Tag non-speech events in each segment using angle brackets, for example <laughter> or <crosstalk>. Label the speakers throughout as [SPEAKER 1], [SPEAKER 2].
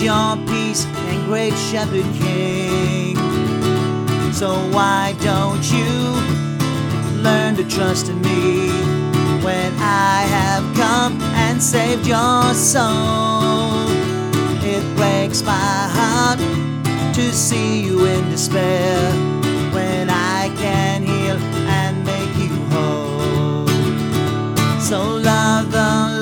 [SPEAKER 1] Your peace and great shepherd king. So why don't you learn to trust in me when I have come and saved your soul? It breaks my heart to see you in despair when I can heal and make you whole. So love the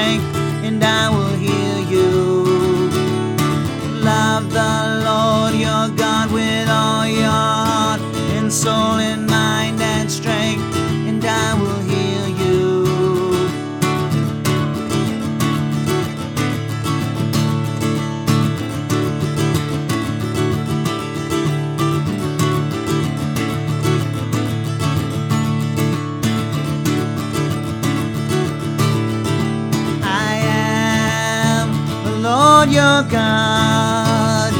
[SPEAKER 1] strength, and I will heal you. Love the Lord your God with all your heart and soul and mind and strength, your God,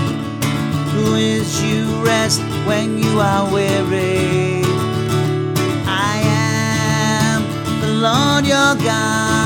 [SPEAKER 1] who is you rest when you are weary. I am the Lord your God,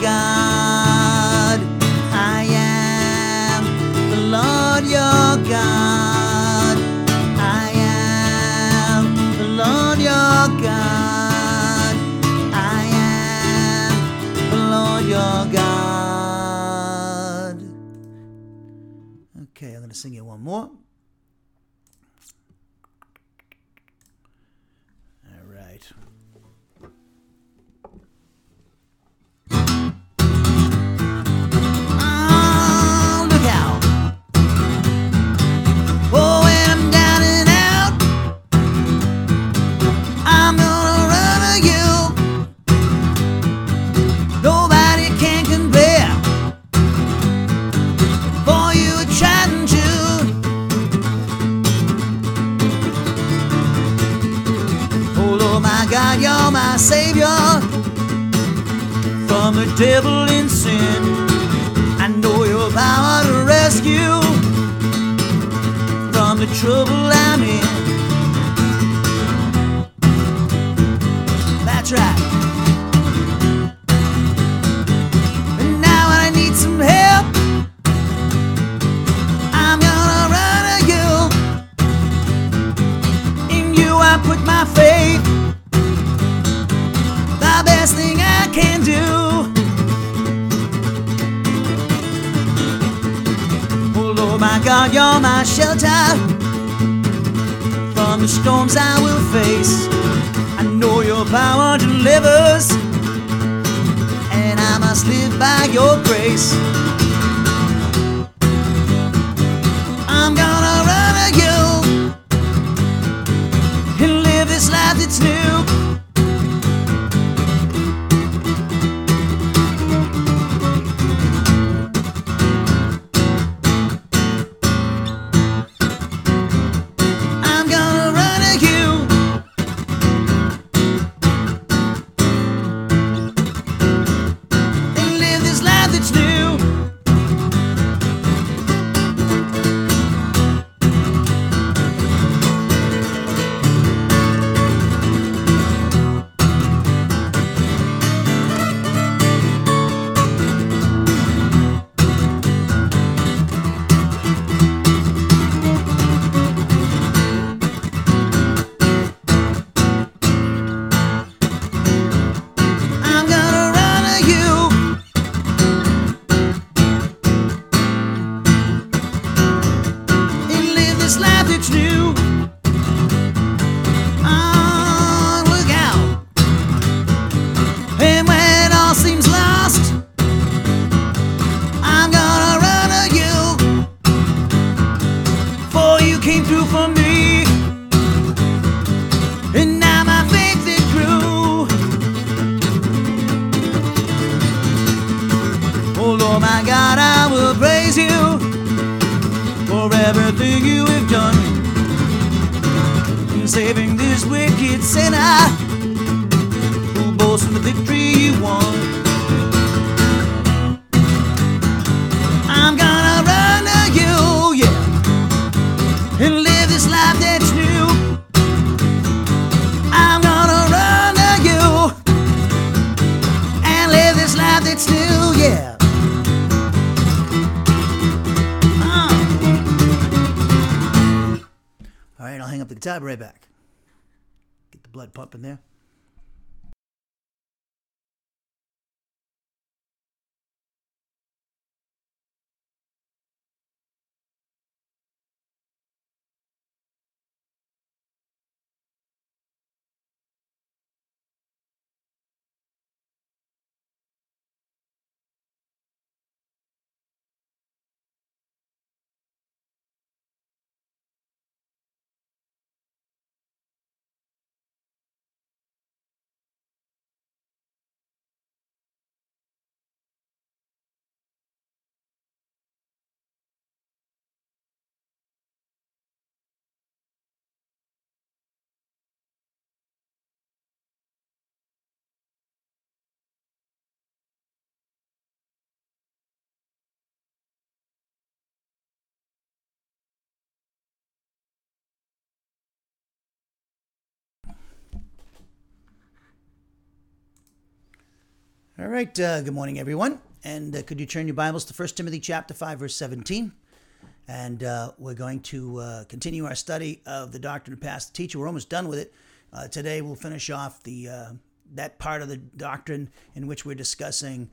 [SPEAKER 1] God. I am the Lord your God. I am the Lord your God. I am the Lord your God. Okay, I'm going to sing you one more. Devil in sin. I know your power to rescue from the trouble the storms I will face. I know your power delivers, and I must live by your grace. I'm gonna run to you and live this life that's new. Everything you have done in saving this wicked sinner who boasts in the victory you won. Be right back. Get the blood pumping there. All right, uh, good morning, everyone. And uh, could you turn your Bibles to 1 Timothy chapter 5, verse 17? And uh, we're going to uh, continue our study of the doctrine of pastor teacher. We're almost done with it. Uh, today we'll finish off the uh, that part of the doctrine in which we're discussing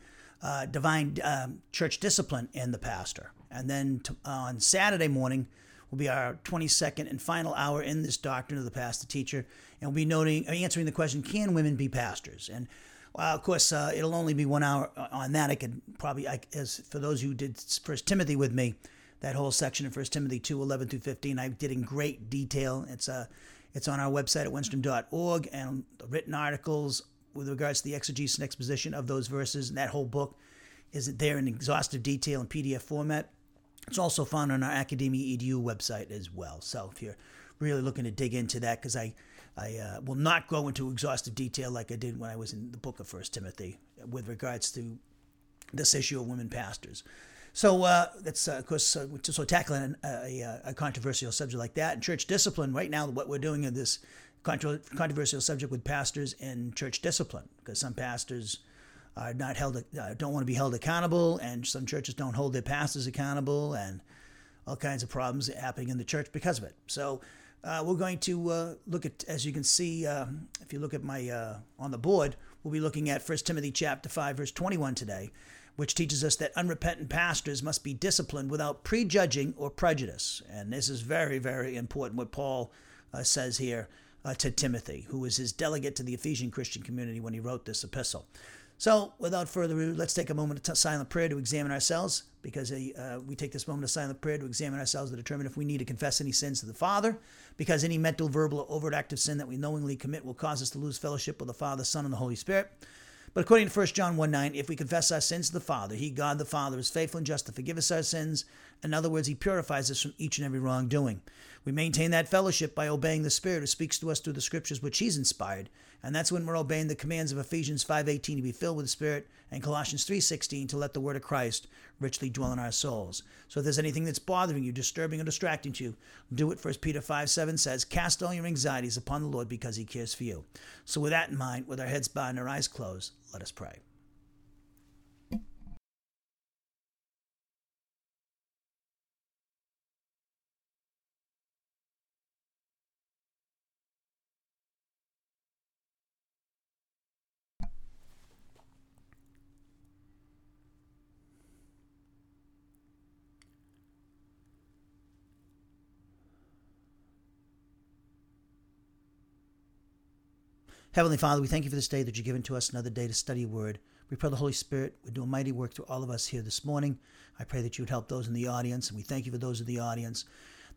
[SPEAKER 1] divine um, church discipline in the pastor. And then t- on Saturday morning will be our 22nd and final hour in this doctrine of the pastor teacher, and we'll be noting answering the question: Can women be pastors? And well, of course, uh, it'll only be one hour on that. I could probably, I, as for those who did First Timothy with me, that whole section of First Timothy 2, 11 through 15, I did in great detail. It's uh, it's on our website at wenstrom.org and the written articles with regards to the exegesis and exposition of those verses. And that whole book is there in exhaustive detail in PDF format. It's also found on our Academia Edu website as well. So if you're really looking to dig into that, because I I uh, will not go into exhaustive detail like I did when I was in the book of First Timothy with regards to this issue of women pastors. So uh, that's uh, of course uh, so tackling a, a, a, controversial subject like that and church discipline. Right now, what we're doing in this contro- controversial subject with pastors and church discipline, because some pastors are not held, uh, don't want to be held accountable, and some churches don't hold their pastors accountable, and all kinds of problems happening in the church because of it. So. Uh, we're going to uh, look at, as you can see, um, if you look at my uh, on the board, we'll be looking at 1 Timothy chapter 5, verse 21 today, which teaches us that unrepentant pastors must be disciplined without prejudging or prejudice. And this is very, very important what Paul uh, says here uh, to Timothy, who was his delegate to the Ephesian Christian community when he wrote this epistle. So, without further ado, let's take a moment of silent prayer to examine ourselves, because uh, we take this moment of silent prayer to examine ourselves to determine if we need to confess any sins to the Father, because any mental, verbal, or overt act of sin that we knowingly commit will cause us to lose fellowship with the Father, Son, and the Holy Spirit. But according to 1 John 1 9, if we confess our sins to the Father, He, God the Father, is faithful and just to forgive us our sins. In other words, He purifies us from each and every wrongdoing. We maintain that fellowship by obeying the Spirit who speaks to us through the Scriptures which He's inspired, and that's when we're obeying the commands of Ephesians 5:18 to be filled with the Spirit and Colossians 3:16 to let the word of Christ richly dwell in our souls. So if there's anything that's bothering you, disturbing or distracting you, do it. 1 Peter 5:7 says, "Cast all your anxieties upon the Lord because he cares for you." So with that in mind, with our heads bowed and our eyes closed, let us pray. Heavenly Father, we thank you for this day that you've given to us, another day to study your word. We pray the Holy Spirit would do a mighty work through all of us here this morning. I pray that you would help those in the audience, and we thank you for those in the audience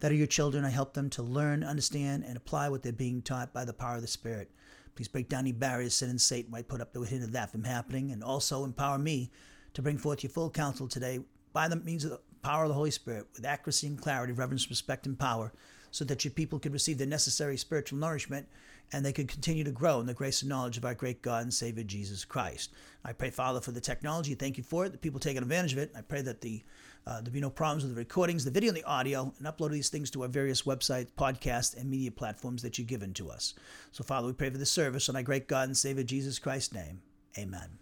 [SPEAKER 1] that are your children. I help them to learn, understand, and apply what they're being taught by the power of the Spirit. Please break down any barriers sin and Satan might put up to hinder that from happening, and also empower me to bring forth your full counsel today by the means of the power of the Holy Spirit with accuracy and clarity, reverence, respect, and power, so that your people could receive the necessary spiritual nourishment and they could continue to grow in the grace and knowledge of our great God and Savior Jesus Christ. I pray, Father, for the technology. Thank you for it. The people taking advantage of it. I pray that the uh, there be no problems with the recordings, the video, and the audio, and upload these things to our various websites, podcasts, and media platforms that you've given to us. So, Father, we pray for this service in our great God and Savior Jesus Christ's name. Amen.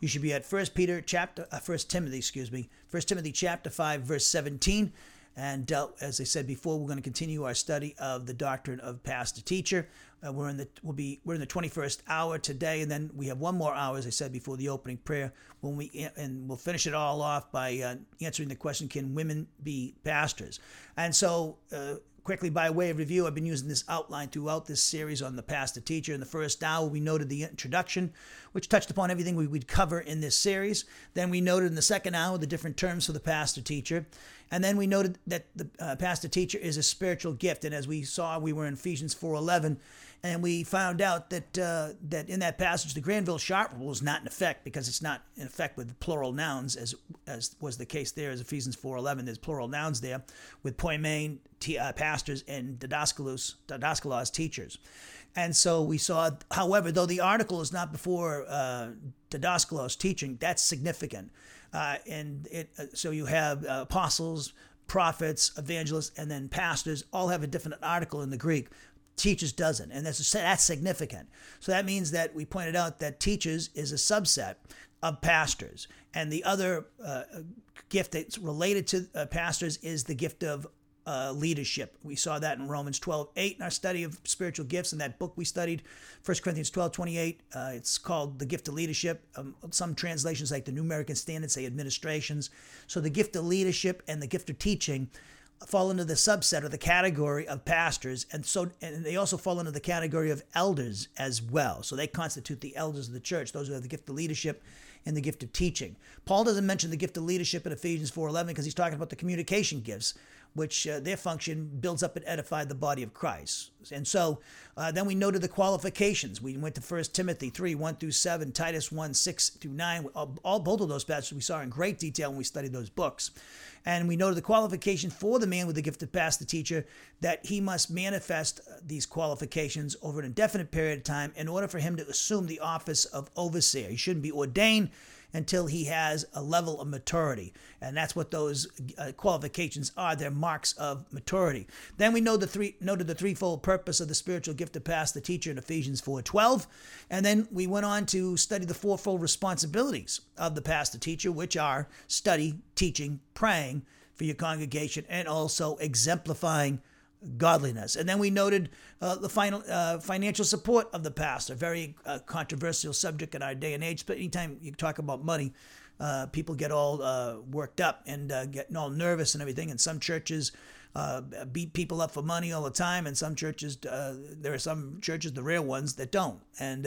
[SPEAKER 1] You should be at First Peter chapter, uh, First Timothy, excuse me, First Timothy chapter five, verse seventeen. And uh, as I said before, we're going to continue our study of the doctrine of pastor teacher. Uh, we're in the we'll be we're in the 21st hour today, and then we have one more hour, as I said before, the opening prayer. When we and we'll finish it all off by uh, answering the question: Can women be pastors? And so. Uh, quickly, by way of review, I've been using this outline throughout this series on the pastor teacher. In the first hour, we noted the introduction, which touched upon everything we would cover in this series. Then we noted in the second hour the different terms for the pastor teacher. And then we noted that the uh, pastor teacher is a spiritual gift. And as we saw, we were in Ephesians 4.11, and we found out that uh, that in that passage the Granville Sharp rule is not in effect because it's not in effect with plural nouns as as was the case there as Ephesians 4:11 there's plural nouns there with poimen t- uh, pastors and didaskalos didaskalos teachers. And so we saw however though the article is not before uh, didaskalos teaching that's significant. Uh, and it uh, so you have uh, apostles prophets, evangelists, and then pastors all have a different article in the Greek teachers doesn't and that's that's significant so that means that we pointed out that teachers is a subset of pastors and the other uh, gift that's related to uh, pastors is the gift of uh, leadership. We saw that in Romans 12, 8 in our study of spiritual gifts. In that book we studied, 1 Corinthians 12, 28, uh, it's called The Gift of Leadership. Um, some translations, like the New American Standard, say administrations. So the gift of leadership and the gift of teaching fall into the subset or the category of pastors and so and they also fall into the category of elders as well. So they constitute the elders of the church. Those who have the gift of leadership and the gift of teaching paul doesn't mention the gift of leadership in ephesians 4.11 because he's talking about the communication gifts which uh, their function builds up and edify the body of Christ. And so uh, then we noted the qualifications. We went to 1 Timothy 3, 1 through 7, Titus 1, 6 through 9. All, all both of those passages we saw in great detail when we studied those books. And we noted the qualification for the man with the gift of the teacher that he must manifest uh, these qualifications over an indefinite period of time in order for him to assume the office of overseer. He shouldn't be ordained until he has a level of maturity. And that's what those uh, qualifications are. They're marks of maturity. Then we know the three noted the threefold purpose of the spiritual gift to pass the teacher in Ephesians 4:12. And then we went on to study the fourfold responsibilities of the pastor teacher, which are study, teaching, praying for your congregation, and also exemplifying godliness. And then we noted uh, the final uh, financial support of the pastor, very uh, controversial subject in our day and age. But anytime you talk about money, uh, people get all uh, worked up and uh, getting all nervous and everything. And some churches beat people up for money all the time, and some churches, there are some churches, the real ones, that don't. And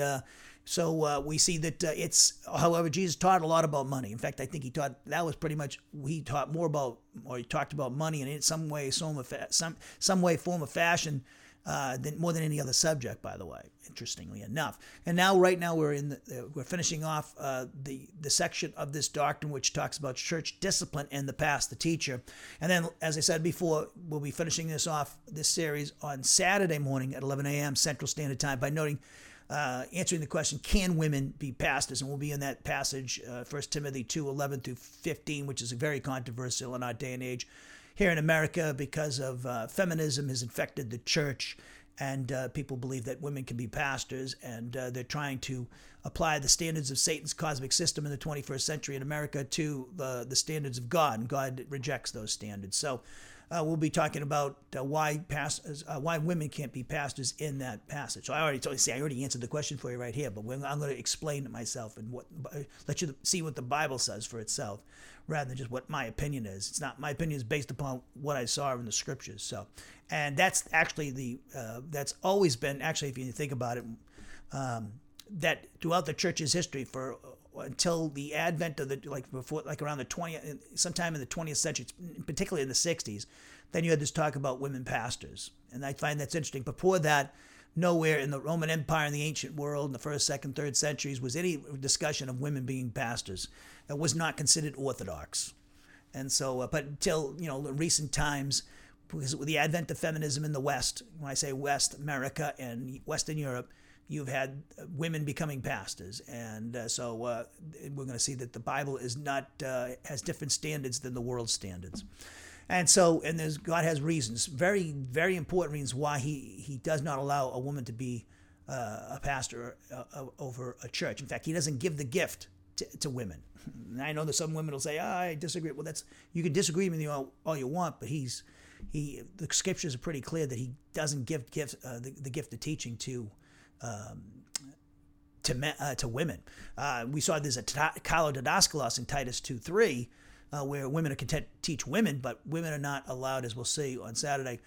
[SPEAKER 1] uh, so we see that it's, however, Jesus taught a lot about money. In fact, I think he taught that was pretty much he taught more about, or he talked about money in some way, some some some way, form of fashion uh, than, more than any other subject, by the way. Interestingly enough, and now right now we're in the, uh, we're finishing off uh, the the section of this doctrine which talks about church discipline and the past, the teacher, and then as I said before, we'll be finishing this off this series on Saturday morning at 11 a.m. Central Standard Time by noting. Uh, answering the question, can women be pastors? And we'll be in that passage, uh, 1 Timothy 2 11 through 15, which is very controversial in our day and age here in America because of uh, feminism has infected the church, and uh, people believe that women can be pastors, and uh, they're trying to apply the standards of Satan's cosmic system in the 21st century in America to the, the standards of God, and God rejects those standards. So uh, we'll be talking about uh, why pastors, uh, why women can't be pastors in that passage. So I already told you, see, I already answered the question for you right here, but I'm going to explain it myself and what let you see what the Bible says for itself, rather than just what my opinion is. It's not my opinion is based upon what I saw in the scriptures. So, and that's actually the uh, that's always been actually, if you think about it. Um, that throughout the church's history for until the advent of the like before like around the 20th sometime in the 20th century particularly in the 60s then you had this talk about women pastors. And i find that's interesting. Before that nowhere in the roman empire in the ancient world in the first second third centuries was any discussion of women being pastors. It was not considered orthodox. And so uh, but until you know recent times because with the advent of feminism in the west when i say west america and western europe you've had women becoming pastors, and uh, so uh, we're going to see that the Bible is not uh, has different standards than the world standards. And so, and there's God has reasons, very, very important reasons why He He does not allow a woman to be uh, a pastor uh, over a church. In fact, He doesn't give the gift to, to women. And I know that some women will say, oh, "I disagree." Well, that's you can disagree with me all, all you want, but He's he the scriptures are pretty clear that He doesn't give gift uh, the, the gift of teaching to um, to men, uh, to women. Uh, we saw this at Kalo Didaskalos in Titus 2 3, uh, where women are content to teach women, but women are not allowed, as we'll see on Saturday,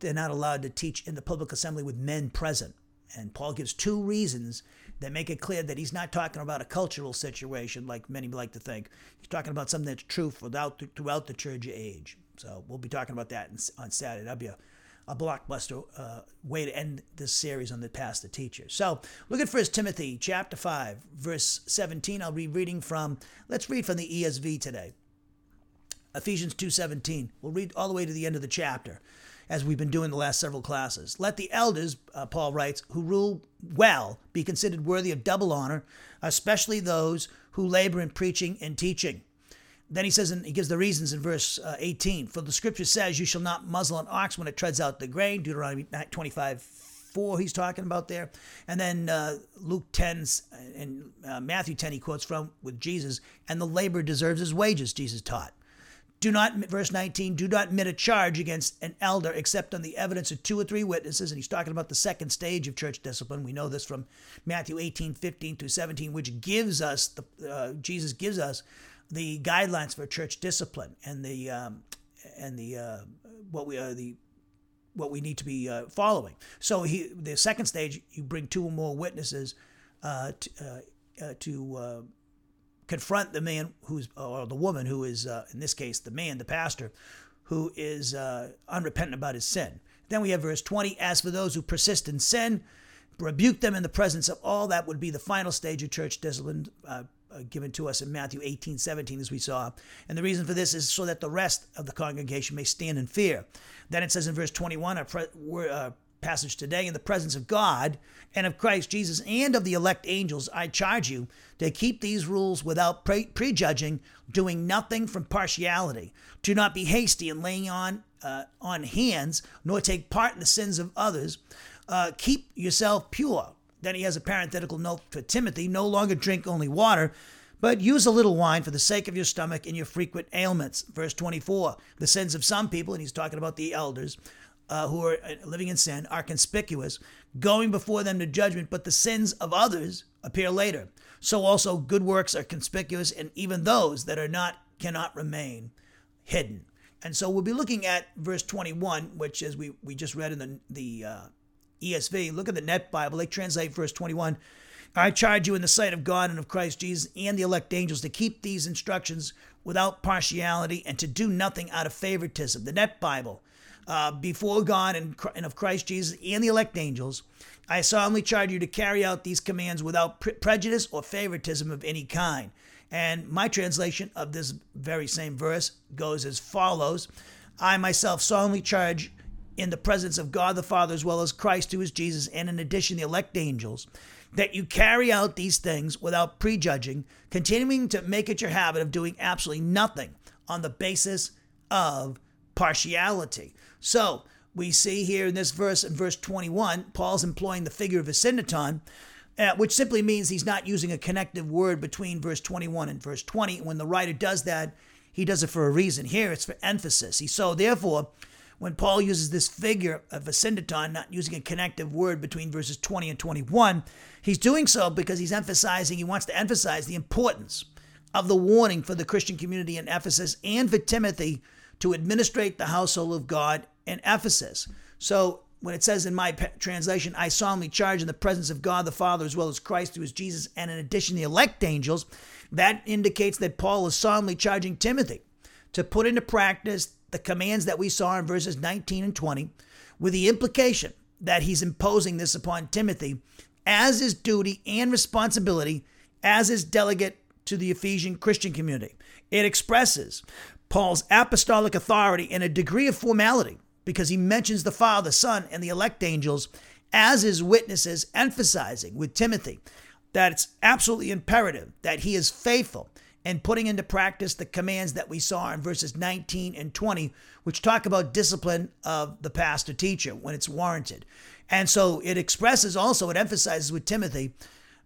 [SPEAKER 1] they're not allowed to teach in the public assembly with men present. And Paul gives two reasons that make it clear that he's not talking about a cultural situation like many like to think. He's talking about something that's true throughout the, throughout the church age. So we'll be talking about that on Saturday. That'll be a a blockbuster uh, way to end this series on the past the teacher. So look at First Timothy chapter 5, verse 17. I'll be reading from, let's read from the ESV today. Ephesians 2.17. We'll read all the way to the end of the chapter, as we've been doing the last several classes. Let the elders, uh, Paul writes, who rule well be considered worthy of double honor, especially those who labor in preaching and teaching. Then he says, and he gives the reasons in verse uh, 18. For the scripture says, You shall not muzzle an ox when it treads out the grain. Deuteronomy 25, 4, he's talking about there. And then uh, Luke 10 and uh, Matthew 10, he quotes from with Jesus, and the labor deserves his wages, Jesus taught. Do not, verse 19, do not admit a charge against an elder except on the evidence of two or three witnesses. And he's talking about the second stage of church discipline. We know this from Matthew 18, 15 to 17, which gives us, the uh, Jesus gives us the guidelines for church discipline and the um, and the uh, what we uh, the what we need to be uh, following. So he the second stage you bring two or more witnesses uh, to, uh, uh, to confront the man who's or the woman who is in this case the man the pastor who is unrepentant about his sin. Then we have verse 20 as for those who persist in sin rebuke them in the presence of all that would be the final stage of church discipline uh, given to us in Matthew 18, 17, as we saw. And the reason for this is so that the rest of the congregation may stand in fear. Then it says in verse 21, our pre- uh, passage today, in the presence of God and of Christ Jesus and of the elect angels, I charge you to keep these rules without pre- prejudging, doing nothing from partiality. Do not be hasty in laying on uh, on hands, nor take part in the sins of others. Uh, keep yourself pure then he has a parenthetical note for Timothy no longer drink only water, but use a little wine for the sake of your stomach and your frequent ailments. Verse 24 The sins of some people, and he's talking about the elders uh, who are uh, living in sin, are conspicuous, going before them to judgment, but the sins of others appear later. so also good works are conspicuous, and even those that are not cannot remain hidden. And so we'll be looking at verse 21, which as we, we just read in the, the uh, ESV, look at the Net Bible. They translate verse 21. I charge you in the sight of God and of Christ Jesus and the elect angels to keep these instructions without partiality and to do nothing out of favoritism. The Net Bible, uh, before God and, and of Christ Jesus and the elect angels, I solemnly charge you to carry out these commands without pre- prejudice or favoritism of any kind. And my translation of this very same verse goes as follows I myself solemnly charge in the presence of God the Father, as well as Christ, who is Jesus, and in addition, the elect angels, that you carry out these things without prejudging, continuing to make it your habit of doing absolutely nothing on the basis of partiality. So, we see here in this verse, in verse 21, Paul's employing the figure of asyndeton, uh, which simply means he's not using a connective word between verse 21 and verse 20. When the writer does that, he does it for a reason. Here, it's for emphasis. He, so, therefore, when Paul uses this figure of asyndeton, not using a connective word between verses 20 and 21, he's doing so because he's emphasizing, he wants to emphasize the importance of the warning for the Christian community in Ephesus and for Timothy to administrate the household of God in Ephesus. So when it says in my translation, I solemnly charge in the presence of God the Father as well as Christ who is Jesus, and in addition the elect angels, that indicates that Paul is solemnly charging Timothy to put into practice the commands that we saw in verses 19 and 20, with the implication that he's imposing this upon Timothy as his duty and responsibility as his delegate to the Ephesian Christian community. It expresses Paul's apostolic authority in a degree of formality because he mentions the Father, Son, and the elect angels as his witnesses, emphasizing with Timothy that it's absolutely imperative that he is faithful and putting into practice the commands that we saw in verses 19 and 20, which talk about discipline of the pastor teacher when it's warranted. And so it expresses also, it emphasizes with Timothy,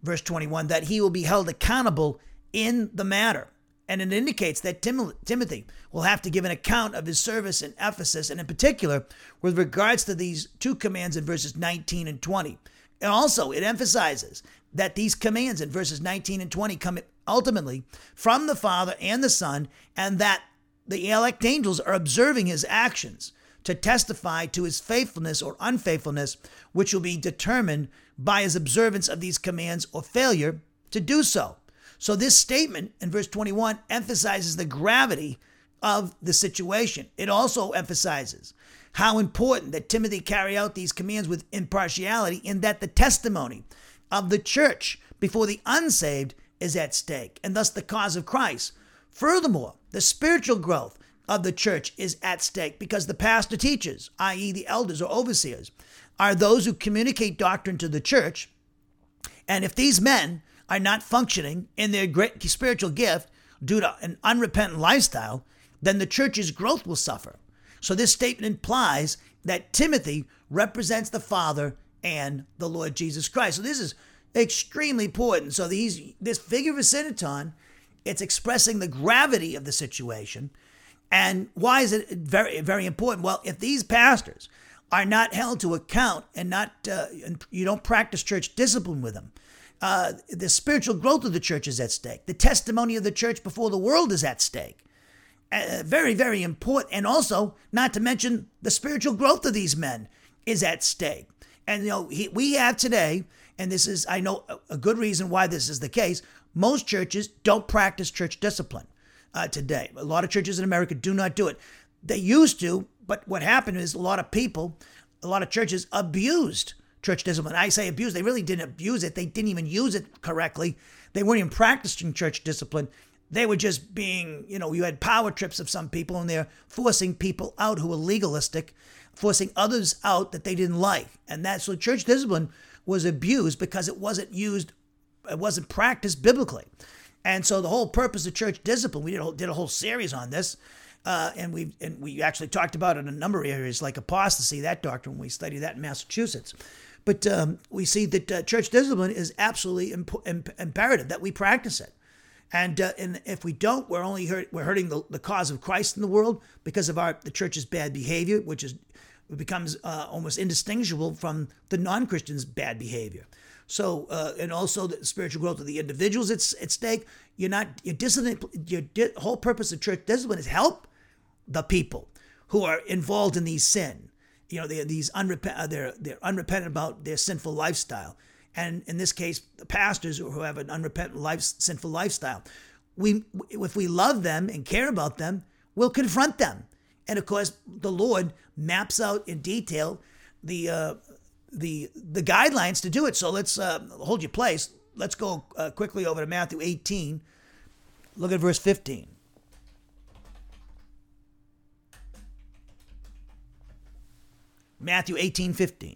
[SPEAKER 1] verse 21, that he will be held accountable in the matter. And it indicates that Tim- Timothy will have to give an account of his service in Ephesus, and in particular, with regards to these two commands in verses 19 and 20. And also, it emphasizes that these commands in verses 19 and 20 come ultimately from the Father and the Son, and that the elect angels are observing his actions to testify to his faithfulness or unfaithfulness, which will be determined by his observance of these commands or failure to do so. So, this statement in verse 21 emphasizes the gravity of the situation. It also emphasizes how important that Timothy carry out these commands with impartiality, in that the testimony of the church before the unsaved is at stake, and thus the cause of Christ. Furthermore, the spiritual growth of the church is at stake because the pastor teachers, i.e., the elders or overseers, are those who communicate doctrine to the church. And if these men are not functioning in their great spiritual gift due to an unrepentant lifestyle, then the church's growth will suffer. So this statement implies that Timothy represents the Father and the Lord Jesus Christ. So this is extremely important. So these this figure of asyndeton, it's expressing the gravity of the situation. And why is it very very important? Well, if these pastors are not held to account and not uh, you don't practice church discipline with them, uh, the spiritual growth of the church is at stake. The testimony of the church before the world is at stake. Uh, very very important, and also not to mention the spiritual growth of these men is at stake. And you know he, we have today and this is, I know, a good reason why this is the case. Most churches don't practice church discipline uh, today. A lot of churches in America do not do it. They used to, but what happened is a lot of people, a lot of churches abused church discipline. I say abuse, they really didn't abuse it. They didn't even use it correctly. They weren't even practicing church discipline. They were just being, you know, you had power trips of some people and they're forcing people out who were legalistic, forcing others out that they didn't like. And that's so church discipline was abused because it wasn't used, it wasn't practiced biblically. And so the whole purpose of church discipline, we did a whole, did a whole series on this, uh, and we and we actually talked about it in a number of areas like apostasy, that doctrine. We studied that in Massachusetts. But um, we see that uh, church discipline is absolutely imp- imp- imperative that we practice it. And, uh, and if we don't, we're only hurt, we're hurting the, the cause of Christ in the world because of our the church's bad behavior, which is becomes uh, almost indistinguishable from the non Christian's bad behavior. So, uh, and also the spiritual growth of the individuals it's at stake. You're not, your discipline, your di- whole purpose of church discipline is help the people who are involved in these sin. You know, they, these unrepent, uh, they're, they're unrepentant about their sinful lifestyle. And in this case, the pastors who have an unrepentant life, sinful lifestyle. We, if we love them and care about them, we'll confront them. And of course, the Lord maps out in detail the uh, the the guidelines to do it. So let's uh, hold your place. Let's go uh, quickly over to Matthew 18. Look at verse 15. Matthew 18, 15.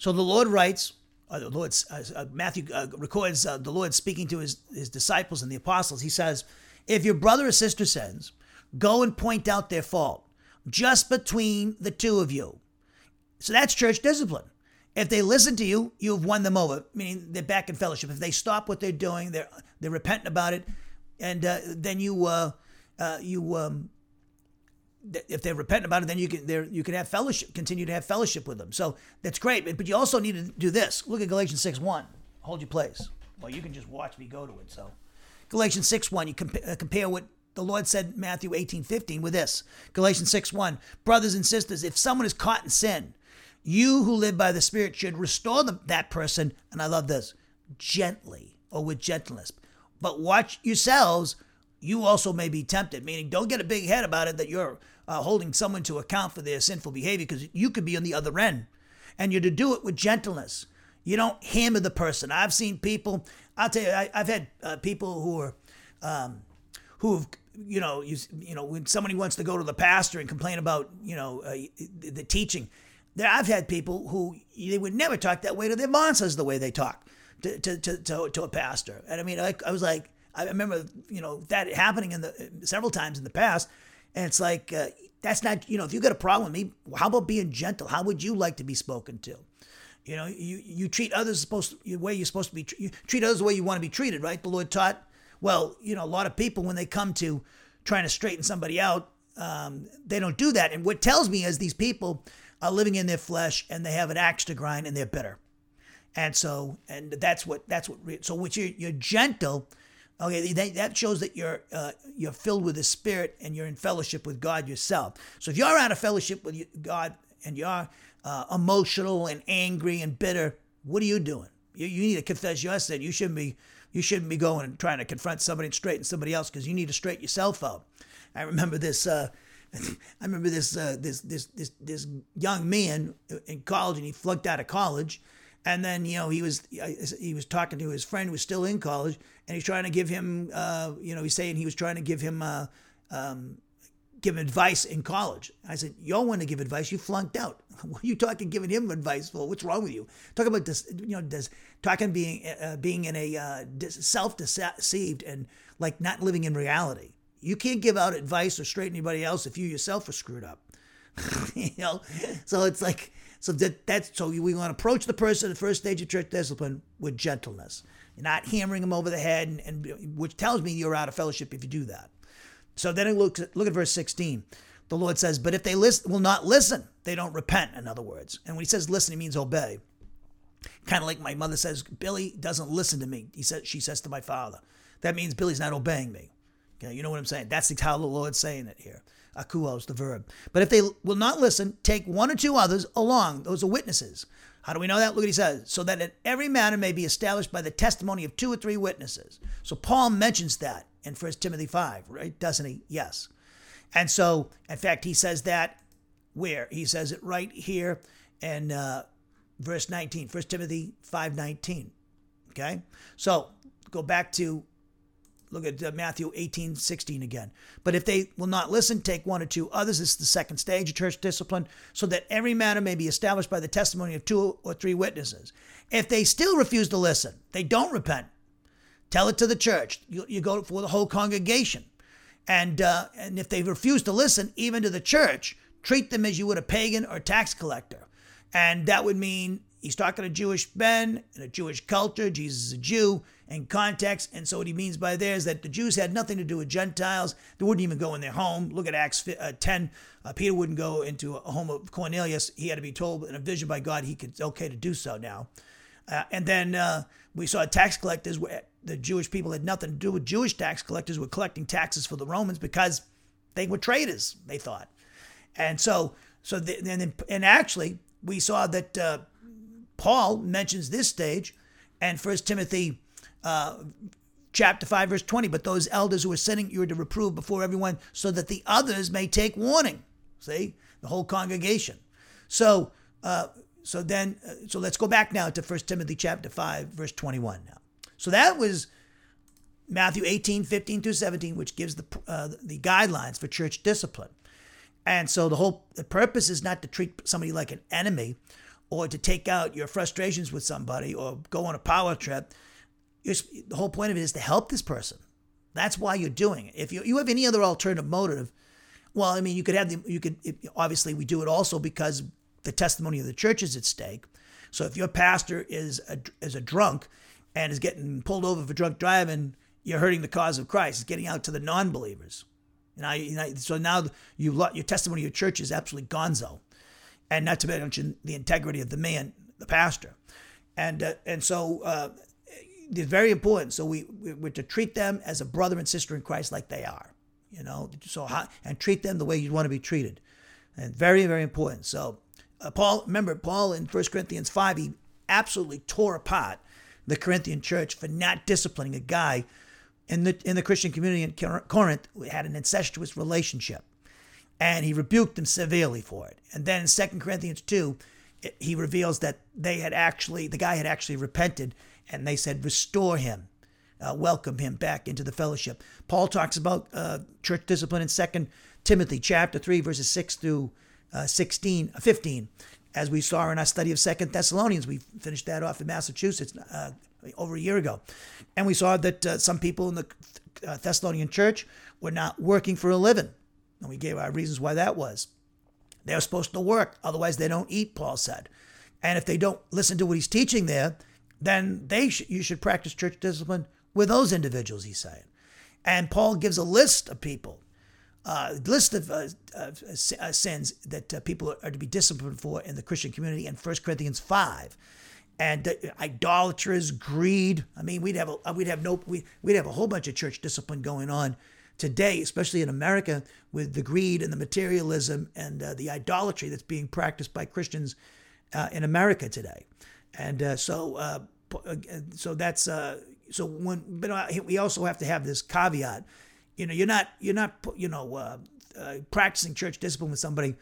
[SPEAKER 1] So the Lord writes, uh, the Lord, uh, uh, Matthew uh, records uh, the Lord speaking to his, his disciples and the apostles. He says, If your brother or sister sins, go and point out their fault just between the two of you. So that's church discipline. If they listen to you, you've won them over, meaning they're back in fellowship. If they stop what they're doing, they're they're repentant about it, and uh, then you you um, if they're repentant about it, then you can there you can have fellowship, continue to have fellowship with them. So that's great. But you also need to do this. Look at Galatians six one. Hold your place. Well, you can just watch me go to it. So Galatians six one. You compa- uh, compare what the Lord said Matthew 18, 15 with this. Galatians 6, 1. Brothers and sisters, if someone is caught in sin, you who live by the Spirit should restore them, that person, and I love this, gently or with gentleness. But watch yourselves, you also may be tempted, meaning don't get a big head about it that you're uh, holding someone to account for their sinful behavior because you could be on the other end. And you're to do it with gentleness. You don't hammer the person. I've seen people, I'll tell you, I, have had uh, people who are, um, who have you know, you, you know, when somebody wants to go to the pastor and complain about, you know, uh, the teaching, there I've had people who they would never talk that way to their bosses the way they talk to to to, to, to a pastor. And I mean, I, I was like, I remember, you know, that happening in the several times in the past, and it's like uh, that's not, you know, if you got a problem with me, how about being gentle? How would you like to be spoken to? You know, you, you treat others supposed to, the way you're supposed to be. You treat others the way you want to be treated, right? The Lord taught well, you know, a lot of people, when they come to trying to straighten somebody out, um, they don't do that. And what tells me is these people are living in their flesh and they have an axe to grind and they're bitter. And so, and that's what, that's what, so which you're, you're gentle. Okay, that shows that you're uh, you're filled with the Spirit and you're in fellowship with God yourself. So if you're out of fellowship with God and you're uh, emotional and angry and bitter, what are you doing? You, you need to confess your sin. You shouldn't be you shouldn't be going and trying to confront somebody and straighten somebody else because you need to straighten yourself out. I remember this. Uh, <laughs> I remember this, uh, this this this this young man in college, and he flunked out of college. And then you know he was he was talking to his friend who was still in college, and he's trying to give him uh, you know he's saying he was trying to give him uh, um, give advice in college. I said, you don't want to give advice. You flunked out. <laughs> What are you talking giving him advice for? What's wrong with you? Talk about this, you know, does talking being uh, being in a uh, self-deceived and like not living in reality. You can't give out advice or straighten anybody else if you yourself are screwed up. <laughs> you know, so it's like so that that's so we want to approach the person at the first stage of church discipline with gentleness. You're not hammering them over the head, and, and which tells me you're out of fellowship if you do that. So then look at, look at verse 16. The Lord says, But if they listen, will not listen, they don't repent, in other words. And when he says listen, he means obey. Kind of like my mother says, Billy doesn't listen to me. He says, she says to my father. That means Billy's not obeying me. Okay, you know what I'm saying? That's how the Lord's saying it here. Akuo is the verb. But if they will not listen, take one or two others along. Those are witnesses. How do we know that? Look what he says. So that in every matter may be established by the testimony of two or three witnesses. So Paul mentions that in 1 Timothy 5, right? Doesn't he? Yes. And so, in fact, he says that where? He says it right here in uh, verse 19, 1 Timothy 5 19. Okay? So, go back to look at uh, Matthew 18 16 again. But if they will not listen, take one or two others. This is the second stage of church discipline, so that every matter may be established by the testimony of two or three witnesses. If they still refuse to listen, they don't repent Tell it to the church. You, you go for the whole congregation. And, uh, and if they refuse to listen, even to the church, treat them as you would a pagan or tax collector. And that would mean he's talking to Jewish men in a Jewish culture. Jesus is a Jew in context. And so what he means by there is that the Jews had nothing to do with Gentiles. They wouldn't even go in their home. Look at Acts uh, 10. Uh, Peter wouldn't go into a home of Cornelius. He had to be told in a vision by God he could okay to do so now. Uh, and then uh, we saw tax collectors where the Jewish people had nothing to do with Jewish tax collectors were collecting taxes for the Romans because they were traitors, they thought. And so, so the, and, and actually, we saw that uh, Paul mentions this stage and First Timothy uh, chapter 5, verse 20. But those elders who are sitting, you are to reprove before everyone so that the others may take warning. See? The whole congregation. So, uh, so then, uh, so let's go back now to First Timothy chapter 5, verse 21 now. So that was Matthew 18, 15 through 17, which gives the, uh, the guidelines for church discipline. And so the whole the purpose is not to treat somebody like an enemy or to take out your frustrations with somebody or go on a power trip. You're, the whole point of it is to help this person. That's why you're doing it. If you, you have any other alternative motive, well, I mean, you could have the, you could, obviously, we do it also because the testimony of the church is at stake. So if your pastor is a, is a drunk and is getting pulled over for drunk driving, you're hurting the cause of Christ. It's getting out to the non believers. Now, you know, so now you your testimony of your church is absolutely gonzo, and not to mention the integrity of the man, the pastor, and uh, and so uh, it's very important. So we we're to treat them as a brother and sister in Christ, like they are, you know. So how, and treat them the way you want to be treated, and very very important. So uh, Paul, remember Paul in 1 Corinthians five, he absolutely tore apart the Corinthian church for not disciplining a guy in the in the Christian community in Corinth who had an incestuous relationship, and he rebuked them severely for it. And then in Second Corinthians two, he reveals that they had actually the guy had actually repented, and they said restore him, uh, welcome him back into the fellowship. Paul talks about uh, church discipline in Second Timothy chapter three verses six through uh, 16, 15, as we saw in our study of Second Thessalonians. We finished that off in Massachusetts uh, over a year ago. And we saw that uh, some people in the uh, Thessalonian church were not working for a living. And we gave our reasons why that was. They're supposed to work, otherwise, they don't eat, Paul said. And if they don't listen to what he's teaching there, then they sh- you should practice church discipline with those individuals, he's saying. And Paul gives a list of people, a uh, list of uh, uh, sins that uh, people are to be disciplined for in the Christian community in 1 Corinthians 5 and uh, idolaters, greed. I mean, we'd have a, we'd have no we, we'd have a whole bunch of church discipline going on today, especially in America, with the greed and the materialism and uh, the idolatry that's being practiced by Christians uh, in America today. And uh, so, uh, uh, so that's so when but we also have to have this caveat. You know, you're not you're not you know practicing church discipline with somebody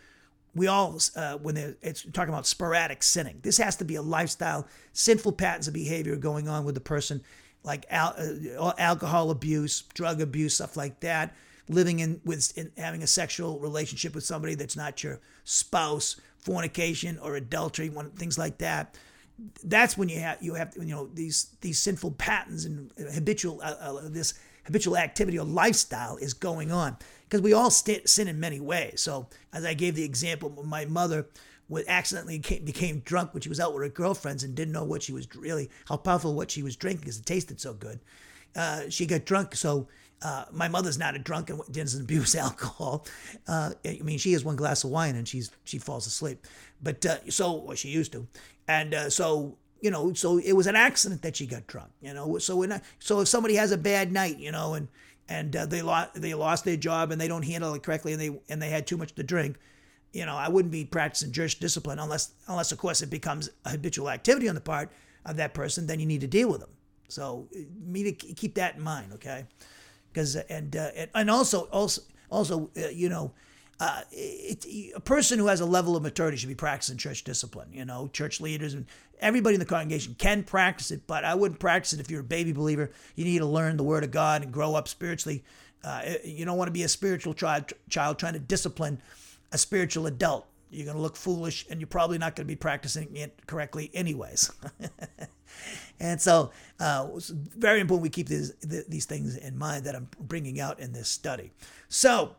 [SPEAKER 1] we all uh, when it's talking about sporadic sinning this has to be a lifestyle sinful patterns of behavior going on with the person like al- uh, alcohol abuse drug abuse stuff like that. Living in with in, having a sexual relationship with somebody that's not your spouse fornication or adultery one, things like that. That's when you have you have you know these these sinful patterns and habitual uh, uh this habitual activity or lifestyle is going on. Because we all st- sin in many ways. So, as I gave the example, my mother would accidentally came, became drunk when she was out with her girlfriends and didn't know what she was really how powerful what she was drinking because it tasted so good. Uh, she got drunk, so uh, my mother's not a drunk and doesn't <laughs> abuse alcohol. Uh, I mean, she has one glass of wine and she's she falls asleep, but uh, so she used to, and uh, so you know, so it was an accident that she got drunk. You know, so so if somebody has a bad night, you know, and and uh, they lost they lost their job and they don't handle it correctly and they and they had too much to drink you know i wouldn't be practicing church discipline unless unless of course it becomes a habitual activity on the part of that person then you need to deal with them so uh, me to keep that in mind okay because uh, and, uh, and also also also uh, you know uh, it, a person who has a level of maturity should be practicing church discipline. You know, church leaders and everybody in the congregation can practice it, but I wouldn't practice it if you're a baby believer. You need to learn the Word of God and grow up spiritually. Uh, you don't want to be a spiritual child, child trying to discipline a spiritual adult. You're going to look foolish, and you're probably not going to be practicing it correctly, anyways. <laughs> and so, uh, it's very important we keep these these things in mind that I'm bringing out in this study. So,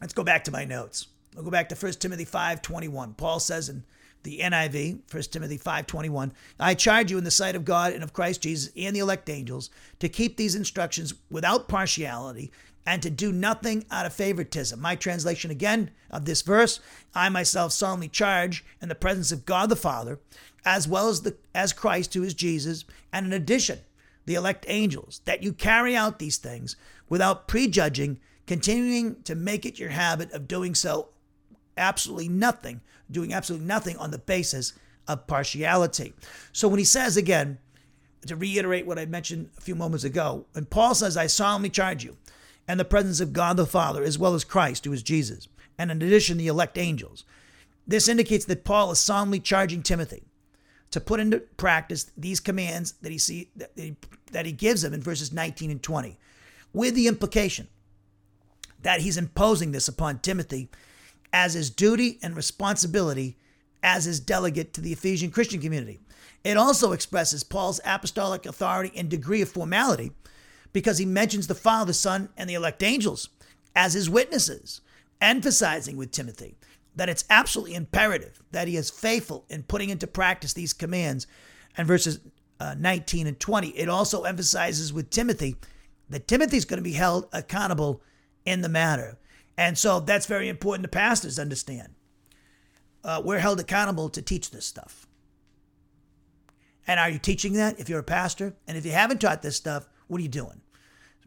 [SPEAKER 1] let's go back to my notes. I'll go back to 1 Timothy 5:21. Paul says in the NIV, 1 Timothy 5:21, I charge you in the sight of God and of Christ Jesus and the elect angels to keep these instructions without partiality and to do nothing out of favoritism. My translation again of this verse, I myself solemnly charge in the presence of God the Father, as well as the as Christ who is Jesus, and in addition, the elect angels, that you carry out these things without prejudging, continuing to make it your habit of doing so absolutely nothing, doing absolutely nothing on the basis of partiality. So when he says again, to reiterate what I mentioned a few moments ago, when Paul says, I solemnly charge you, and the presence of God the Father, as well as Christ, who is Jesus, and in addition, the elect angels. This indicates that Paul is solemnly charging Timothy to put into practice these commands that he see that he, that he gives him in verses 19 and 20, with the implication that he's imposing this upon Timothy as his duty and responsibility as his delegate to the Ephesian Christian community. It also expresses Paul's apostolic authority and degree of formality because he mentions the Father, Son, and the elect angels as his witnesses, emphasizing with Timothy that it's absolutely imperative that he is faithful in putting into practice these commands. And verses uh, 19 and 20, it also emphasizes with Timothy that Timothy's going to be held accountable in the matter. And so that's very important to pastors understand. Uh, we're held accountable to teach this stuff. And are you teaching that if you're a pastor? And if you haven't taught this stuff, what are you doing?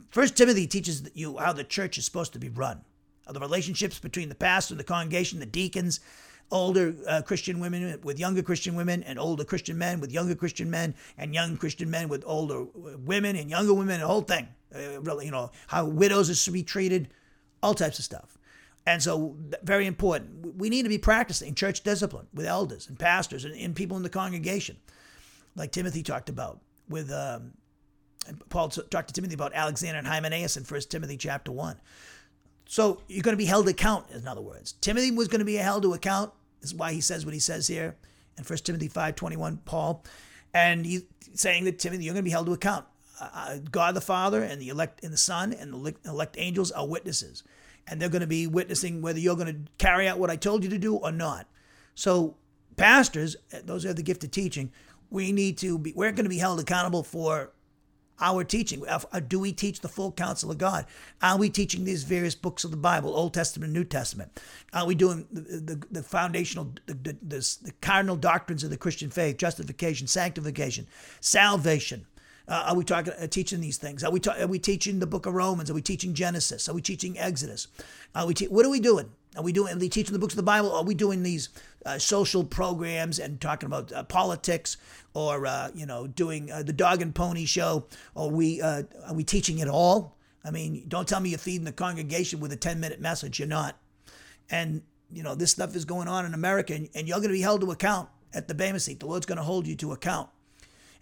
[SPEAKER 1] First Timothy teaches you how the church is supposed to be run, the relationships between the pastor, the congregation, the deacons, older uh, Christian women with younger Christian women, and older Christian men with younger Christian men, and young Christian men with older women and younger women, the whole thing. Uh, really, you know, how widows are to be treated, all types of stuff. And so, very important. We need to be practicing church discipline with elders and pastors and, and people in the congregation, like Timothy talked about with um, Paul talked to Timothy about Alexander and Hymenaeus in 1 Timothy chapter 1. So you're going to be held account, in other words. Timothy was going to be held to account. This is why he says what he says here in 1 Timothy 5.21, Paul. And he's saying that Timothy, you're going to be held to account. Uh, uh, God the Father and the elect and the Son and the elect angels are witnesses. And they're going to be witnessing whether you're going to carry out what I told you to do or not. So pastors, those who have the gift of teaching, we need to be, we're going to be held accountable for our teaching? Do we teach the full counsel of God? Are we teaching these various books of the Bible, Old Testament, New Testament? Are we doing the, the, the foundational, the, the, the, cardinal doctrines of the Christian faith, justification, sanctification, salvation? Uh, are we talking, uh, teaching these things? Are we, ta- are we teaching the book of Romans? Are we teaching Genesis? Are we teaching Exodus? Are we te- what are we doing? Are we doing, are we teaching the books of the Bible? Are we doing these uh, social programs and talking about uh, politics or, uh, you know, doing uh, the dog and pony show? Are we, uh, are we teaching it all? I mean, don't tell me you're feeding the congregation with a 10 minute message. You're not. And, you know, this stuff is going on in America and, and you're going to be held to account at the Bema seat. The Lord's going to hold you to account.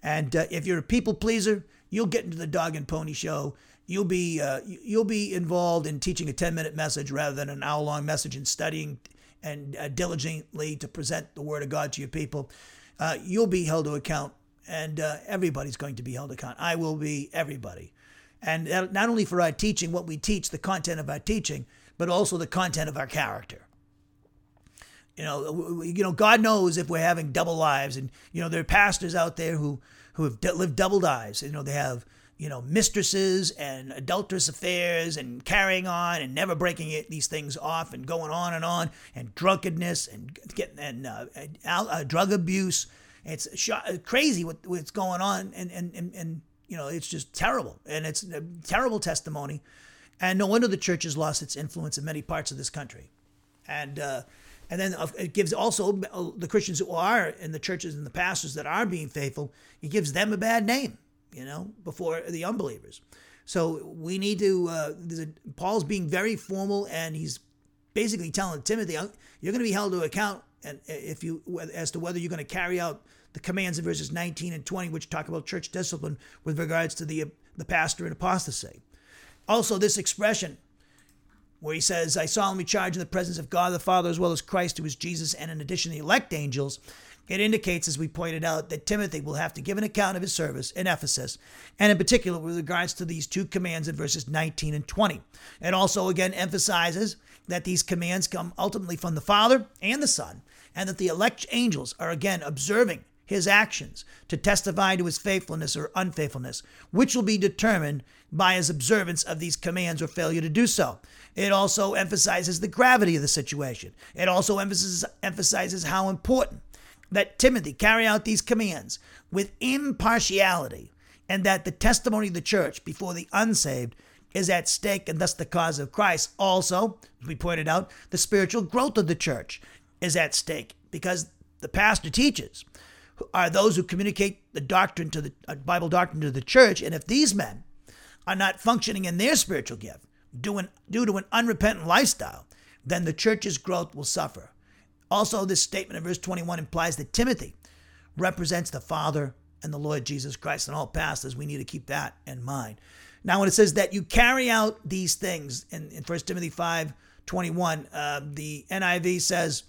[SPEAKER 1] And uh, if you're a people pleaser, you'll get into the dog and pony show you'll be uh, you'll be involved in teaching a 10 minute message rather than an hour long message and studying and uh, diligently to present the word of God to your people. Uh, you'll be held to account, and uh, everybody's going to be held to account. I will be everybody, and not only for our teaching, what we teach, the content of our teaching, but also the content of our character. You know, you know, God knows if we're having double lives, and you know, there are pastors out there who who have lived double lives. You know, they have you know, mistresses and adulterous affairs and carrying on and never breaking it, these things off and going on and on and drunkenness and getting and uh, uh, drug abuse. It's crazy what, what's going on and, and, and, and, you know, it's just terrible. And it's a terrible testimony. And no wonder the church has lost its influence in many parts of this country. And, uh, and then it gives also uh, the Christians who are in the churches and the pastors that are being faithful, it gives them a bad name you know, before the unbelievers. So we need to. Uh, a, Paul's being very formal, and he's basically telling Timothy, "You're going to be held to account, and uh, if you as to whether you're going to carry out the commands in verses 19 and 20, which talk about church discipline with regards to the the pastor and apostasy." Also, this expression where he says, "I solemnly charge in the presence of God the Father, as well as Christ, who is Jesus, and in addition the elect angels." It indicates, as we pointed out, that Timothy will have to give an account of his service in Ephesus, and in particular with regards to these two commands in verses 19 and 20. It also again emphasizes that these commands come ultimately from the Father and the Son, and that the elect angels are again observing his actions to testify to his faithfulness or unfaithfulness, which will be determined by his observance of these commands or failure to do so. It also emphasizes the gravity of the situation. It also emphasizes, emphasizes how important that Timothy carry out these commands with impartiality and that the testimony of the church before the unsaved is at stake and thus the cause of Christ. Also, as we pointed out, the spiritual growth of the church is at stake because the pastor teachers are those who communicate the doctrine to the uh, Bible doctrine to the church. And if these men are not functioning in their spiritual gift due, due to an unrepentant lifestyle, then the church's growth will suffer. Also, this statement in verse 21 implies that Timothy represents the Father and the Lord Jesus Christ. And all pastors, we need to keep that in mind. Now, when it says that you carry out these things in, in 1 Timothy 5 21, uh, the NIV says,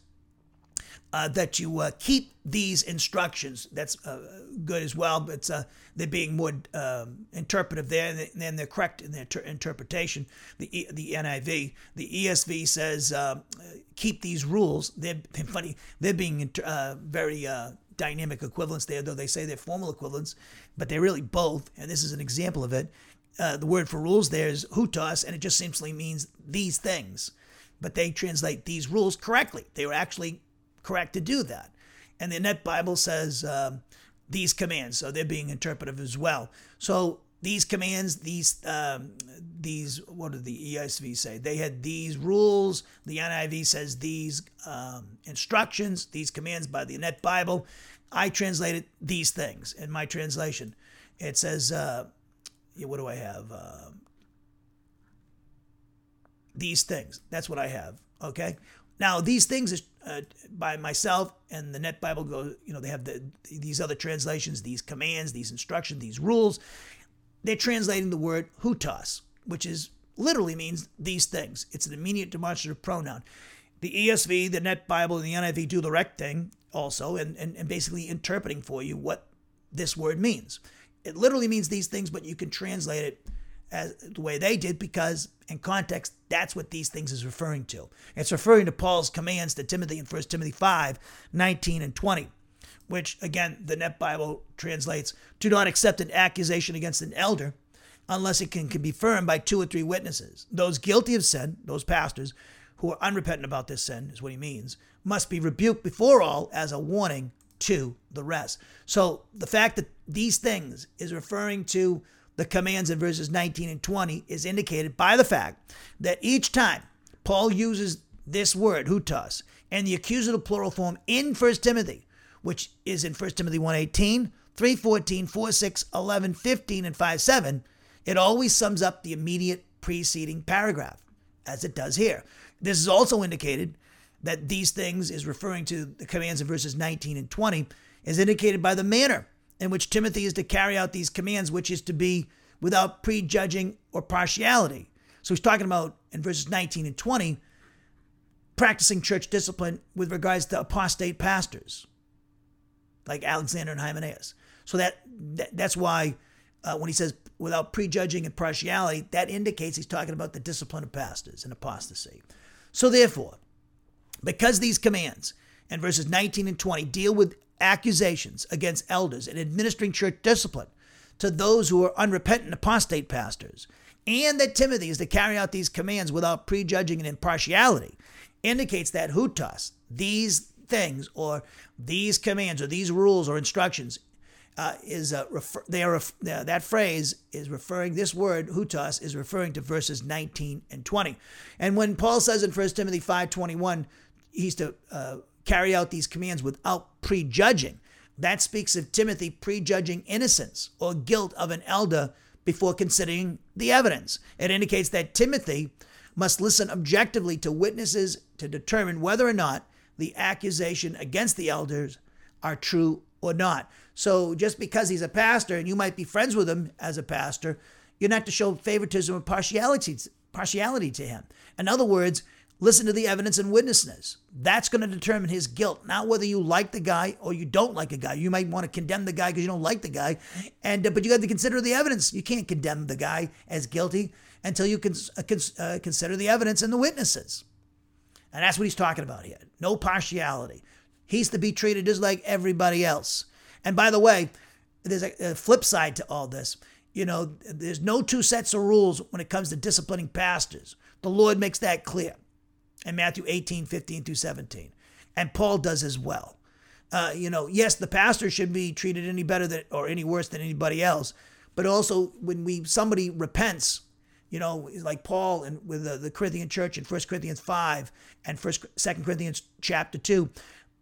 [SPEAKER 1] uh, that you uh, keep these instructions. That's uh, good as well, but uh, they're being more um, interpretive there, and they're correct in their ter- interpretation. The the NIV, the ESV says uh, keep these rules. They're, they're funny. They're being inter- uh, very dynamic equivalents there, though they say they're formal equivalents, but they're really both. And this is an example of it. the word for rules there is houtos, and it just simply means these things. But they translate these rules correctly. They were actually correct to do that. And the Net Bible says um, these commands, so they're being interpretive as well. So these commands, these um, these what did the ESV say? They had these rules. The NIV says these um, instructions, these commands by the Net Bible. I translated these things in my translation. It says, uh, what do I have? Uh, these things. That's what I have. Okay. Now, these things is uh, by myself and the Net Bible go, you know, they have the, these other translations, these commands, these instructions, these rules. They're translating the word houtos, which is literally means these things. It's an immediate demonstrative pronoun. The ESV, the Net Bible, and the NIV do the correct thing also, and, and, and basically interpreting for you what this word means. It literally means these things, but you can translate it as the way they did because in context that's what these things is referring to. It's referring to paul's commands to timothy in 1 timothy 5 19 and 20 which again the net bible translates do not accept an accusation against an elder unless it can, can be confirmed by two or three witnesses. Those guilty of sin those pastors who are unrepentant about this sin is what he means must be rebuked before all as a warning to the rest. So the fact that these things is referring to the commands in verses 19 and 20 is indicated by the fact that each time Paul uses this word, houtos, and the accusative plural form in 1 Timothy, which is in 1 Timothy 1.18, 3.14, 4.6, 11, 15, and 5.7, it always sums up the immediate preceding paragraph, as it does here. This is also indicated that these things is referring to the commands in verses 19 and 20, is indicated by the manner in which Timothy is to carry out these commands, which is to be without prejudging or partiality. So he's talking about in verses 19 and 20, practicing church discipline with regards to apostate pastors like Alexander and Hymenaeus. So that, that that's why uh, when he says without prejudging and partiality, that indicates he's talking about the discipline of pastors and apostasy. So therefore, because these commands in verses 19 and 20 deal with accusations against elders and administering church discipline to those who are unrepentant apostate pastors, and that Timothy is to carry out these commands without prejudging and impartiality, indicates that houtos, these things or these commands or these rules or instructions, uh, is uh, refer- they are uh, that phrase is referring this word houtos is referring to verses 19 and 20 and when paul says in 1 timothy 5.21 he's to uh, carry out these commands without prejudging. That speaks of Timothy prejudging innocence or guilt of an elder before considering the evidence. It indicates that Timothy must listen objectively to witnesses to determine whether or not the accusation against the elders are true or not. So just because he's a pastor and you might be friends with him as a pastor, you're not to show favoritism or partiality partiality to him. In other words, Listen to the evidence and witnesses. That's going to determine his guilt, not whether you like the guy or you don't like a guy. You might want to condemn the guy because you don't like the guy, and uh, but you got to consider the evidence. You can't condemn the guy as guilty until you can uh, uh, consider the evidence and the witnesses. And that's what he's talking about here. No partiality. He's to be treated just like everybody else. And by the way, there's a, a flip side to all this. You know, there's no two sets of rules when it comes to disciplining pastors. The Lord makes that clear in Matthew 18, 15 through 17. And Paul does as well. Uh, you know, yes, the pastor should be treated any better than or any worse than anybody else, but also when we somebody repents, you know, like Paul and with the, the Corinthian church in 1 Corinthians 5 and First Second Corinthians chapter 2,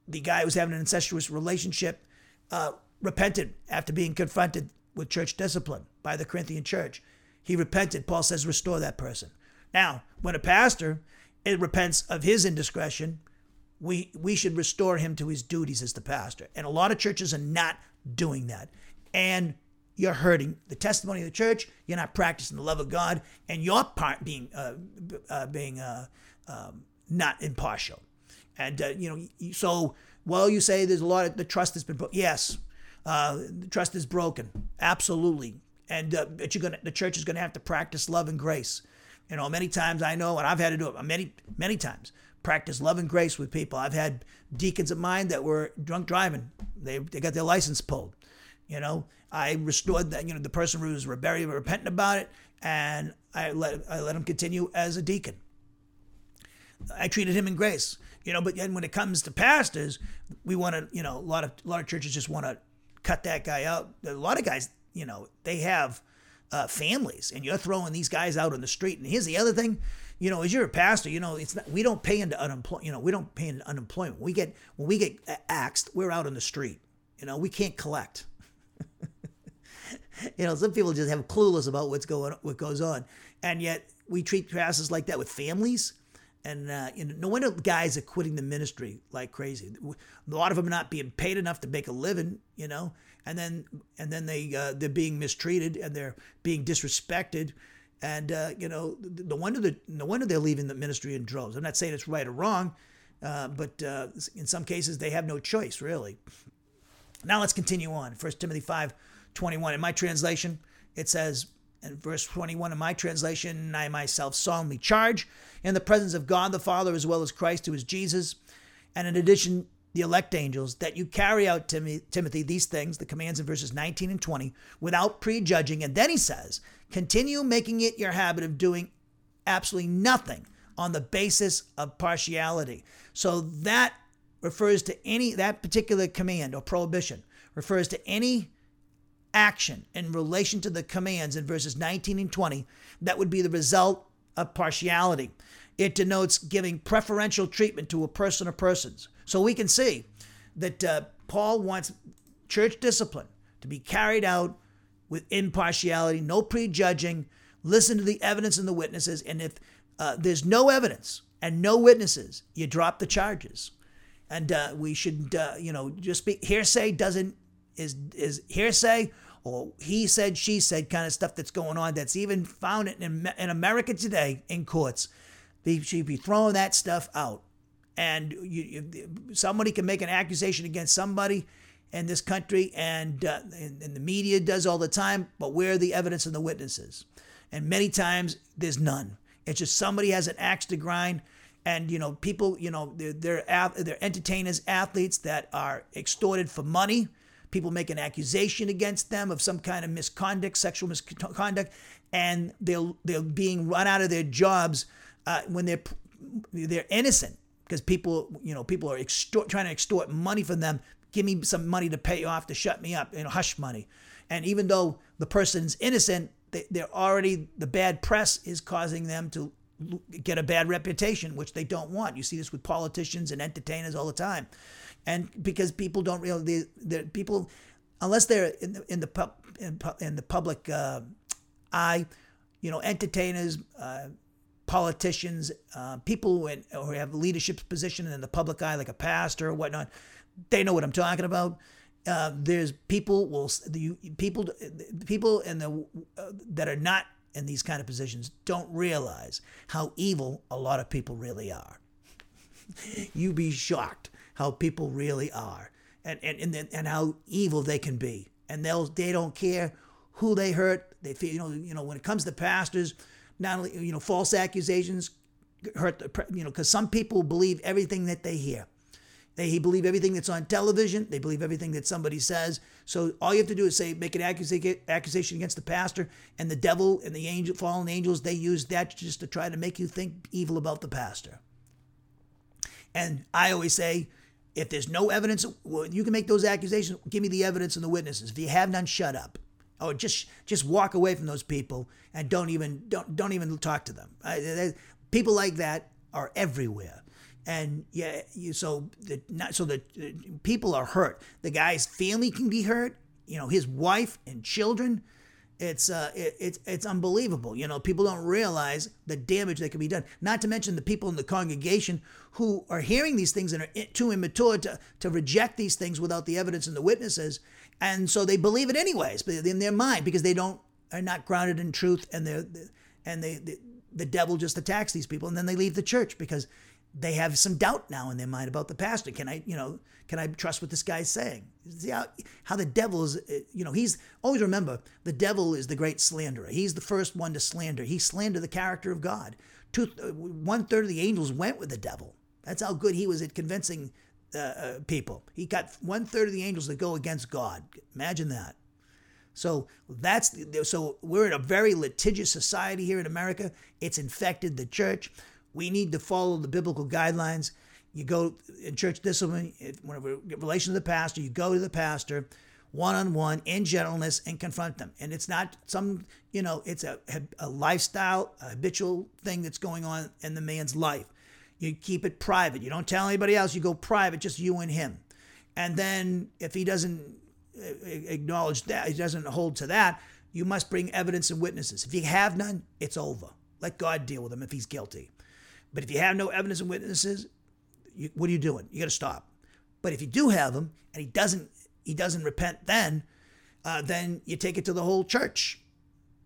[SPEAKER 1] the guy was having an incestuous relationship uh, repented after being confronted with church discipline by the Corinthian church. He repented. Paul says, restore that person. Now, when a pastor it repents of his indiscretion, we we should restore him to his duties as the pastor. And a lot of churches are not doing that. And you're hurting the testimony of the church. You're not practicing the love of God, and you're part being uh, uh, being uh, um, not impartial. And uh, you know, so well, you say there's a lot of the trust has been broken. Yes, uh, the trust is broken, absolutely. And uh, but you're gonna the church is gonna have to practice love and grace. You know, many times I know, and I've had to do it many, many times, practice love and grace with people. I've had deacons of mine that were drunk driving. They, they got their license pulled. You know, I restored that, you know, the person who was very repentant about it, and I let, I let him continue as a deacon. I treated him in grace. You know, but then when it comes to pastors, we want to, you know, a lot of a lot of churches just want to cut that guy out. A lot of guys, you know, they have uh, families, and you're throwing these guys out on the street. And here's the other thing, you know, as you're a pastor, you know, it's not, we don't pay into unemployment. You know, we don't pay into unemployment. We get when we get axed, we're out on the street. You know, we can't collect. <laughs> you know, some people just have clueless about what's going what goes on, and yet we treat pastors like that with families. And uh, you know, no wonder guys are quitting the ministry like crazy. A lot of them are not being paid enough to make a living. You know, and then and then they uh, they're being mistreated and they're being disrespected, and uh, you know no wonder that no wonder they're leaving the ministry in droves. I'm not saying it's right or wrong, uh, but uh, in some cases they have no choice really. Now let's continue on. First Timothy five twenty one. In my translation, it says in verse 21 in my translation, I myself solemnly charge in the presence of God the Father as well as Christ who is Jesus. And in addition the elect angels, that you carry out, to me, Timothy, these things, the commands in verses 19 and 20, without prejudging. And then he says, continue making it your habit of doing absolutely nothing on the basis of partiality. So that refers to any, that particular command or prohibition refers to any action in relation to the commands in verses 19 and 20 that would be the result of partiality. It denotes giving preferential treatment to a person or persons. So we can see that uh, Paul wants church discipline to be carried out with impartiality, no prejudging, listen to the evidence and the witnesses. And if uh, there's no evidence and no witnesses, you drop the charges. And uh, we should, uh, you know, just be hearsay doesn't is is hearsay or he said, she said kind of stuff that's going on that's even found in, in America today in courts. They should be throwing that stuff out and you, you, somebody can make an accusation against somebody in this country, and, uh, and, and the media does all the time. But where are the evidence and the witnesses? And many times there's none. It's just somebody has an axe to grind, and you know people, you know they're they're, they're entertainers, athletes that are extorted for money. People make an accusation against them of some kind of misconduct, sexual misconduct, and they're they're being run out of their jobs uh, when they're they're innocent because people, you know, people are extort, trying to extort money from them. Give me some money to pay off to shut me up, you know, hush money. And even though the person's innocent, they, they're already the bad press is causing them to get a bad reputation, which they don't want. You see this with politicians and entertainers all the time, and because people don't really, the people, unless they're in the in the pub, in, in the public uh, eye, you know, entertainers, uh, politicians, uh, people who, in, who have a leadership position in the public eye, like a pastor or whatnot, they know what I'm talking about. Uh, there's people will the people people in the uh, that are not in these kind of positions don't realize how evil a lot of people really are. <laughs> you be shocked how people really are and, and, and, and how evil they can be. And they'll, they don't care who they hurt. They feel, you know, you know, when it comes to pastors, not only, you know, false accusations hurt, the, you know, because some people believe everything that they hear. They believe everything that's on television. They believe everything that somebody says. So all you have to do is say, make an accusation against the pastor, and the devil and the angel, fallen angels, they use that just to try to make you think evil about the pastor. And I always say, if there's no evidence, well, you can make those accusations. Give me the evidence and the witnesses. If you have none, shut up, or just just walk away from those people and don't even don't don't even talk to them. people like that are everywhere, and yeah, you so the not so the people are hurt. The guy's family can be hurt. You know, his wife and children it's uh, it, it's it's unbelievable. You know, people don't realize the damage that can be done. Not to mention the people in the congregation who are hearing these things and are too immature to to reject these things without the evidence and the witnesses, and so they believe it anyways, but in their mind because they don't are not grounded in truth, and they're and they, the devil just attacks these people, and then they leave the church because they have some doubt now in their mind about the pastor. Can I, you know, can I trust what this guy's saying? See how, how the devil is, uh, you know, he's always remember the devil is the great slanderer. He's the first one to slander. He slandered the character of God. Two, uh, one third of the angels went with the devil. That's how good he was at convincing uh, uh, people. He got one third of the angels that go against God. Imagine that. So that's so we're in a very litigious society here in America. It's infected the church. We need to follow the biblical guidelines. You go in church discipline, whenever relation to the pastor, you go to the pastor one on one in gentleness and confront them. And it's not some, you know, it's a, a lifestyle, a habitual thing that's going on in the man's life. You keep it private. You don't tell anybody else. You go private, just you and him. And then if he doesn't uh, acknowledge that, he doesn't hold to that, you must bring evidence and witnesses. If you have none, it's over. Let God deal with him if he's guilty. But if you have no evidence and witnesses, you, what are you doing? You got to stop. But if you do have them and he doesn't, he doesn't repent, then, uh, then you take it to the whole church.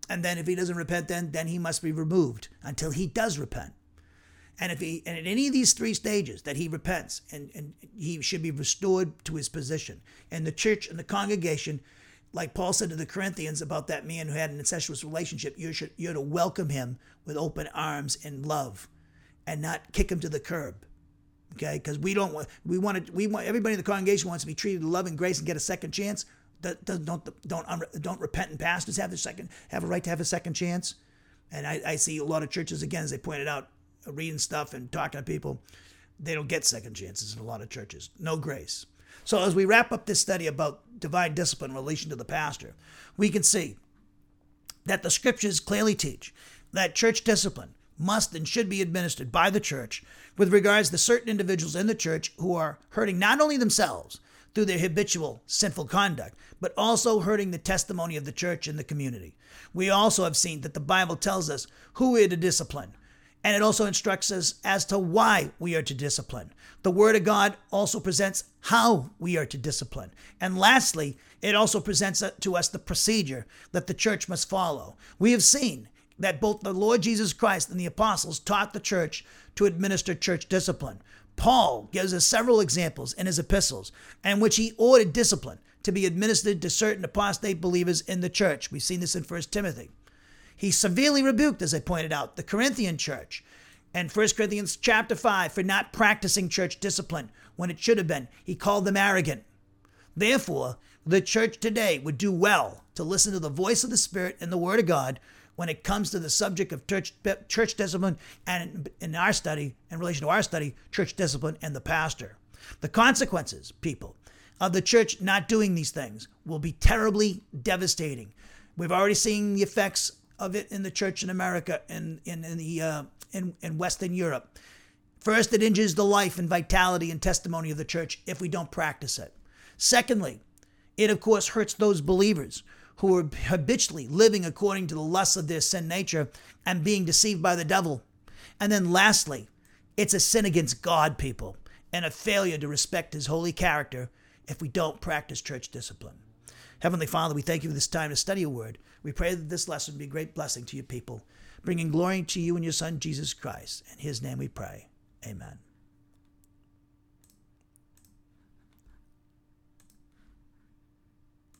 [SPEAKER 1] And then if he doesn't repent, then then he must be removed until he does repent. And if he and at any of these three stages that he repents and, and he should be restored to his position. And the church and the congregation, like Paul said to the Corinthians about that man who had an incestuous relationship, you should you're to welcome him with open arms and love and not kick him to the curb. Okay, because we don't want we want to we want everybody in the congregation wants to be treated with love and grace and get a second chance. Don't don't don't don't repentant pastors have a second have a right to have a second chance. And I, I see a lot of churches again, as they pointed out, reading stuff and talking to people, they don't get second chances in a lot of churches. No grace. So as we wrap up this study about divine discipline in relation to the pastor, we can see that the scriptures clearly teach that church discipline must and should be administered by the church with regards to certain individuals in the church who are hurting not only themselves through their habitual sinful conduct, but also hurting the testimony of the church and the community. We also have seen that the Bible tells us who we are to discipline, and it also instructs us as to why we are to discipline. The Word of God also presents how we are to discipline. And lastly, it also presents to us the procedure that the church must follow. We have seen that both the Lord Jesus Christ and the apostles taught the church to administer church discipline. Paul gives us several examples in his epistles in which he ordered discipline to be administered to certain apostate believers in the church. We've seen this in 1 Timothy. He severely rebuked, as I pointed out, the Corinthian church and 1 Corinthians chapter 5 for not practicing church discipline when it should have been. He called them arrogant. Therefore, the church today would do well to listen to the voice of the Spirit and the Word of God when it comes to the subject of church, church discipline and in our study, in relation to our study, church discipline and the pastor. The consequences, people, of the church not doing these things will be terribly devastating. We've already seen the effects of it in the church in America and in, in, the uh, in, in Western Europe. First, it injures the life and vitality and testimony of the church if we don't practice it. Secondly, it of course hurts those believers who are habitually living according to the lusts of their sin nature and being deceived by the devil. And then lastly, it's a sin against God, people, and a failure to respect his holy character if we don't practice church discipline.
[SPEAKER 2] Heavenly Father, we thank you for this time to study your word. We pray that this lesson be a great blessing to your people, bringing glory to you and your Son, Jesus Christ. In his name we pray. Amen.